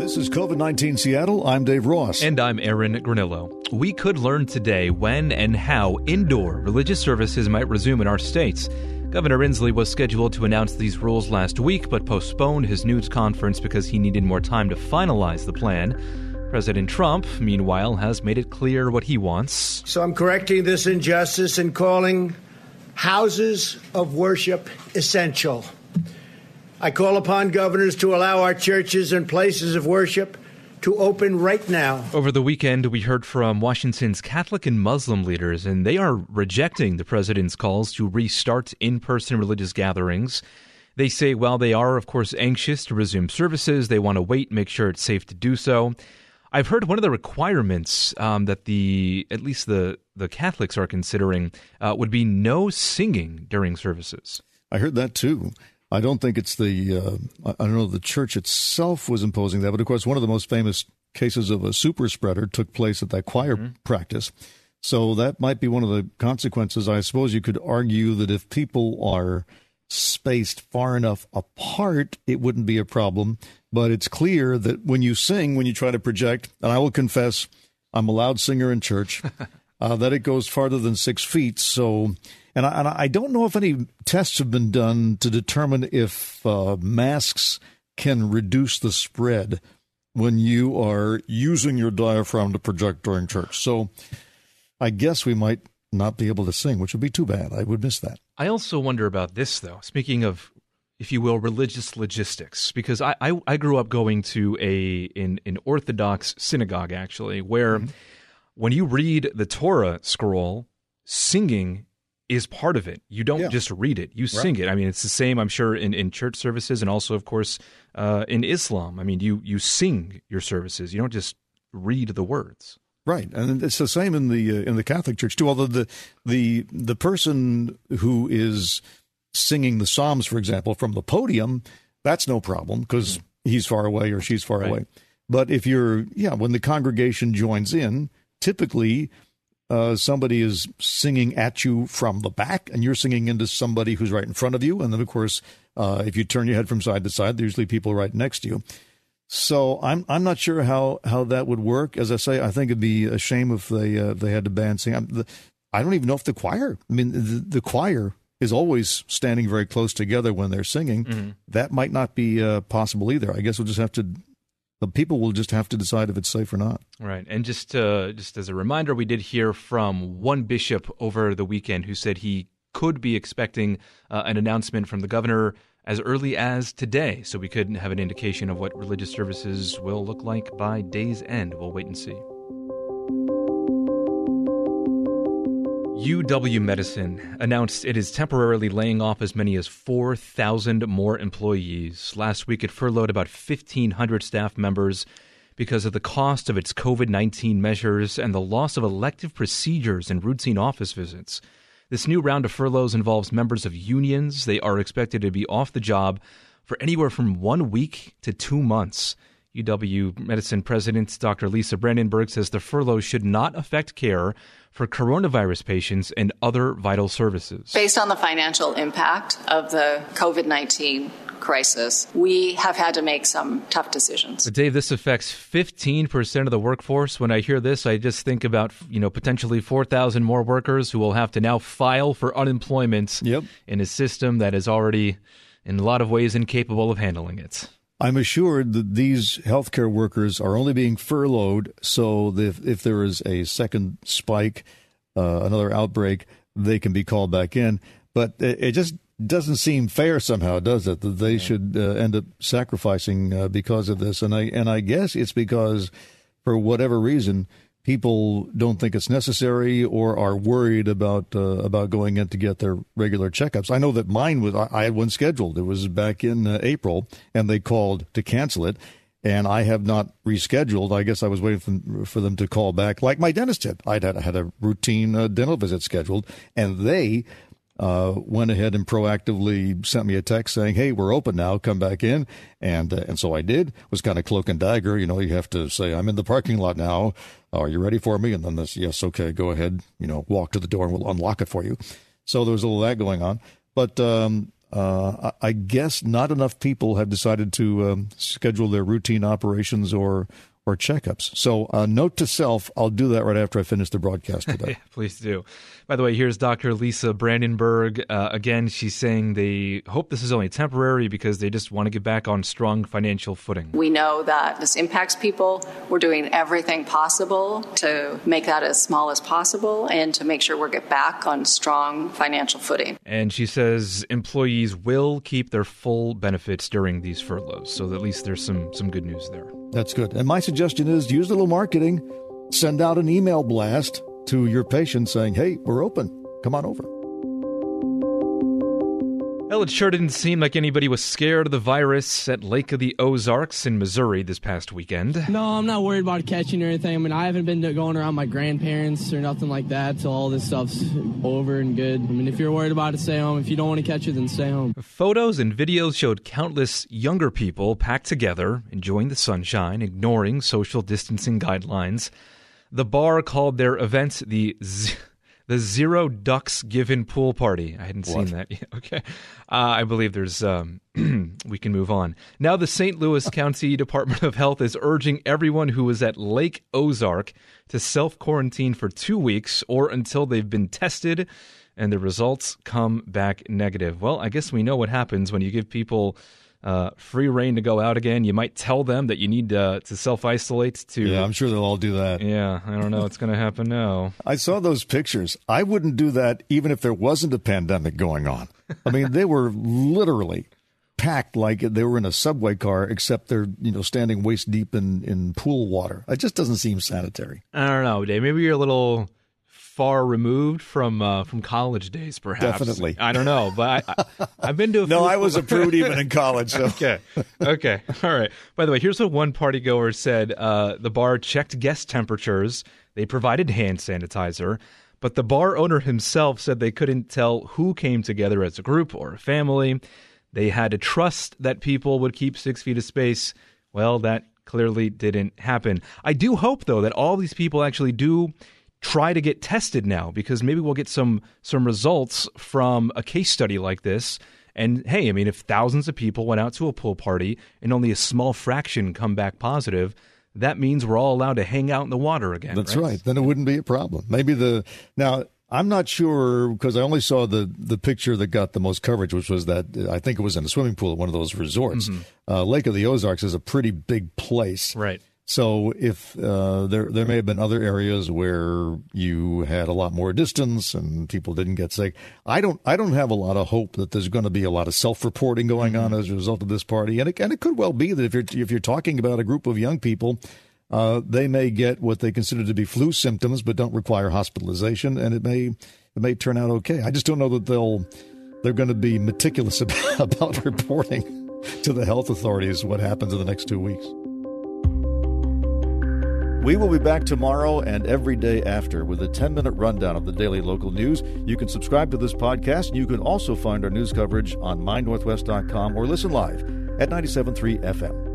This is COVID 19 Seattle. I'm Dave Ross. And I'm Aaron Granillo. We could learn today when and how indoor religious services might resume in our states. Governor Inslee was scheduled to announce these rules last week, but postponed his news conference because he needed more time to finalize the plan. President Trump, meanwhile, has made it clear what he wants. So I'm correcting this injustice and calling houses of worship essential. I call upon governors to allow our churches and places of worship to open right now. Over the weekend, we heard from Washington's Catholic and Muslim leaders, and they are rejecting the president's calls to restart in person religious gatherings. They say while they are, of course, anxious to resume services, they want to wait, make sure it's safe to do so. I've heard one of the requirements um, that the at least the the Catholics are considering uh, would be no singing during services. I heard that too. I don't think it's the uh, I don't know the church itself was imposing that, but of course one of the most famous cases of a super spreader took place at that choir mm-hmm. practice. So that might be one of the consequences. I suppose you could argue that if people are spaced far enough apart, it wouldn't be a problem. But it's clear that when you sing, when you try to project, and I will confess, I'm a loud singer in church, uh, that it goes farther than six feet. So and I, and I don't know if any tests have been done to determine if uh, masks can reduce the spread when you are using your diaphragm to project during church. So I guess we might not be able to sing, which would be too bad. I would miss that. I also wonder about this, though. Speaking of, if you will, religious logistics, because I, I, I grew up going to a in an Orthodox synagogue actually, where mm-hmm. When you read the Torah scroll, singing is part of it. You don't yeah. just read it; you sing right. it. I mean, it's the same, I'm sure, in, in church services and also, of course, uh, in Islam. I mean, you you sing your services. You don't just read the words. Right, and it's the same in the uh, in the Catholic Church too. Although the the the person who is singing the Psalms, for example, from the podium, that's no problem because mm. he's far away or she's far right. away. But if you're, yeah, when the congregation joins in, typically uh, somebody is singing at you from the back and you're singing into somebody who's right in front of you. And then, of course, uh, if you turn your head from side to side, there's usually people right next to you. So I'm I'm not sure how, how that would work. As I say, I think it'd be a shame if they uh, they had to ban singing. I don't even know if the choir. I mean, the, the choir is always standing very close together when they're singing. Mm-hmm. That might not be uh, possible either. I guess we'll just have to the people will just have to decide if it's safe or not. Right. And just uh, just as a reminder, we did hear from one bishop over the weekend who said he could be expecting uh, an announcement from the governor as early as today, so we could have an indication of what religious services will look like by day's end. We'll wait and see. UW Medicine announced it is temporarily laying off as many as 4,000 more employees. Last week, it furloughed about 1,500 staff members because of the cost of its COVID 19 measures and the loss of elective procedures and routine office visits. This new round of furloughs involves members of unions. They are expected to be off the job for anywhere from one week to two months. UW Medicine President Dr. Lisa Brandenburg says the furlough should not affect care for coronavirus patients and other vital services. Based on the financial impact of the COVID 19 crisis, we have had to make some tough decisions. But Dave, this affects 15% of the workforce. When I hear this, I just think about, you know, potentially 4,000 more workers who will have to now file for unemployment yep. in a system that is already in a lot of ways incapable of handling it. I'm assured that these healthcare workers are only being furloughed so if, if there is a second spike, uh, another outbreak, they can be called back in. But it, it just doesn't seem fair somehow, does it? That they should uh, end up sacrificing uh, because of this, and I and I guess it's because for whatever reason people don't think it's necessary or are worried about uh, about going in to get their regular checkups. I know that mine was I, had one scheduled. It was back in uh, April, and they called to cancel it. And I have not rescheduled. I guess I was waiting for them, for them to call back, like my dentist did. I'd had, had a routine uh, dental visit scheduled, and they uh, went ahead and proactively sent me a text saying, "Hey, we're open now. Come back in." And uh, and so I did. It was kind of cloak and dagger. You know, you have to say, "I'm in the parking lot now. Are you ready for me?" And then this, yes, okay, go ahead. You know, walk to the door and we'll unlock it for you. So there was all that going on. But um, uh, I guess not enough people have decided to um, schedule their routine operations or or checkups. So, uh, note to self, I'll do that right after I finish the broadcast today. Please do. By the way, here's Dr. Lisa Brandenburg. Uh, again, she's saying they hope this is only temporary because they just want to get back on strong financial footing. We know that this impacts people. We're doing everything possible to make that as small as possible and to make sure we get back on strong financial footing. And she says employees will keep their full benefits during these furloughs. So at least there's some, some good news there. That's good. And my suggestion is use a little marketing. Send out an email blast to your patients saying, hey, we're open. Come on over. Well, it sure didn't seem like anybody was scared of the virus at Lake of the Ozarks in Missouri this past weekend. No, I'm not worried about catching or anything. I mean, I haven't been going around my grandparents or nothing like that till all this stuff's over and good. I mean, if you're worried about it, stay home. If you don't want to catch it, then stay home. Photos and videos showed countless younger people packed together, enjoying the sunshine, ignoring social distancing guidelines. The bar called their events the Z- the Zero Ducks Given Pool Party. I hadn't what? seen that yet. Okay. Uh, I believe there's, um, we can move on. Now, the St. Louis County Department of Health is urging everyone who is at Lake Ozark to self quarantine for two weeks or until they've been tested and the results come back negative. Well, I guess we know what happens when you give people uh, free rein to go out again. You might tell them that you need uh, to self isolate. To yeah, I'm sure they'll all do that. Yeah, I don't know what's going to happen now. I saw those pictures. I wouldn't do that even if there wasn't a pandemic going on. I mean, they were literally packed like they were in a subway car, except they're you know standing waist deep in in pool water. It just doesn't seem sanitary. I don't know, Dave. Maybe you're a little far removed from uh, from college days, perhaps. Definitely. I don't know, but I, I, have been to a no. I was a prude even in college. So. okay, okay, all right. By the way, here's what one party goer said: uh, the bar checked guest temperatures, they provided hand sanitizer, but the bar owner himself said they couldn't tell who came together as a group or a family. They had to trust that people would keep six feet of space. Well, that clearly didn't happen. I do hope, though, that all these people actually do try to get tested now because maybe we'll get some some results from a case study like this. And hey, I mean, if thousands of people went out to a pool party and only a small fraction come back positive, that means we're all allowed to hang out in the water again. That's right. right. Then it wouldn't be a problem. Maybe the now I'm not sure because I only saw the the picture that got the most coverage, which was that I think it was in a swimming pool at one of those resorts. Mm-hmm. Uh, Lake of the Ozarks is a pretty big place, right? So if uh, there there may have been other areas where you had a lot more distance and people didn't get sick, I don't I don't have a lot of hope that there's going to be a lot of self reporting going on mm-hmm. as a result of this party, and it, and it could well be that if you're if you're talking about a group of young people. Uh, they may get what they consider to be flu symptoms, but don't require hospitalization, and it may it may turn out okay. I just don't know that they'll they're going to be meticulous about, about reporting to the health authorities what happens in the next two weeks. We will be back tomorrow and every day after with a 10 minute rundown of the daily local news. You can subscribe to this podcast and you can also find our news coverage on mynorthwest.com or listen live at 97.3 FM.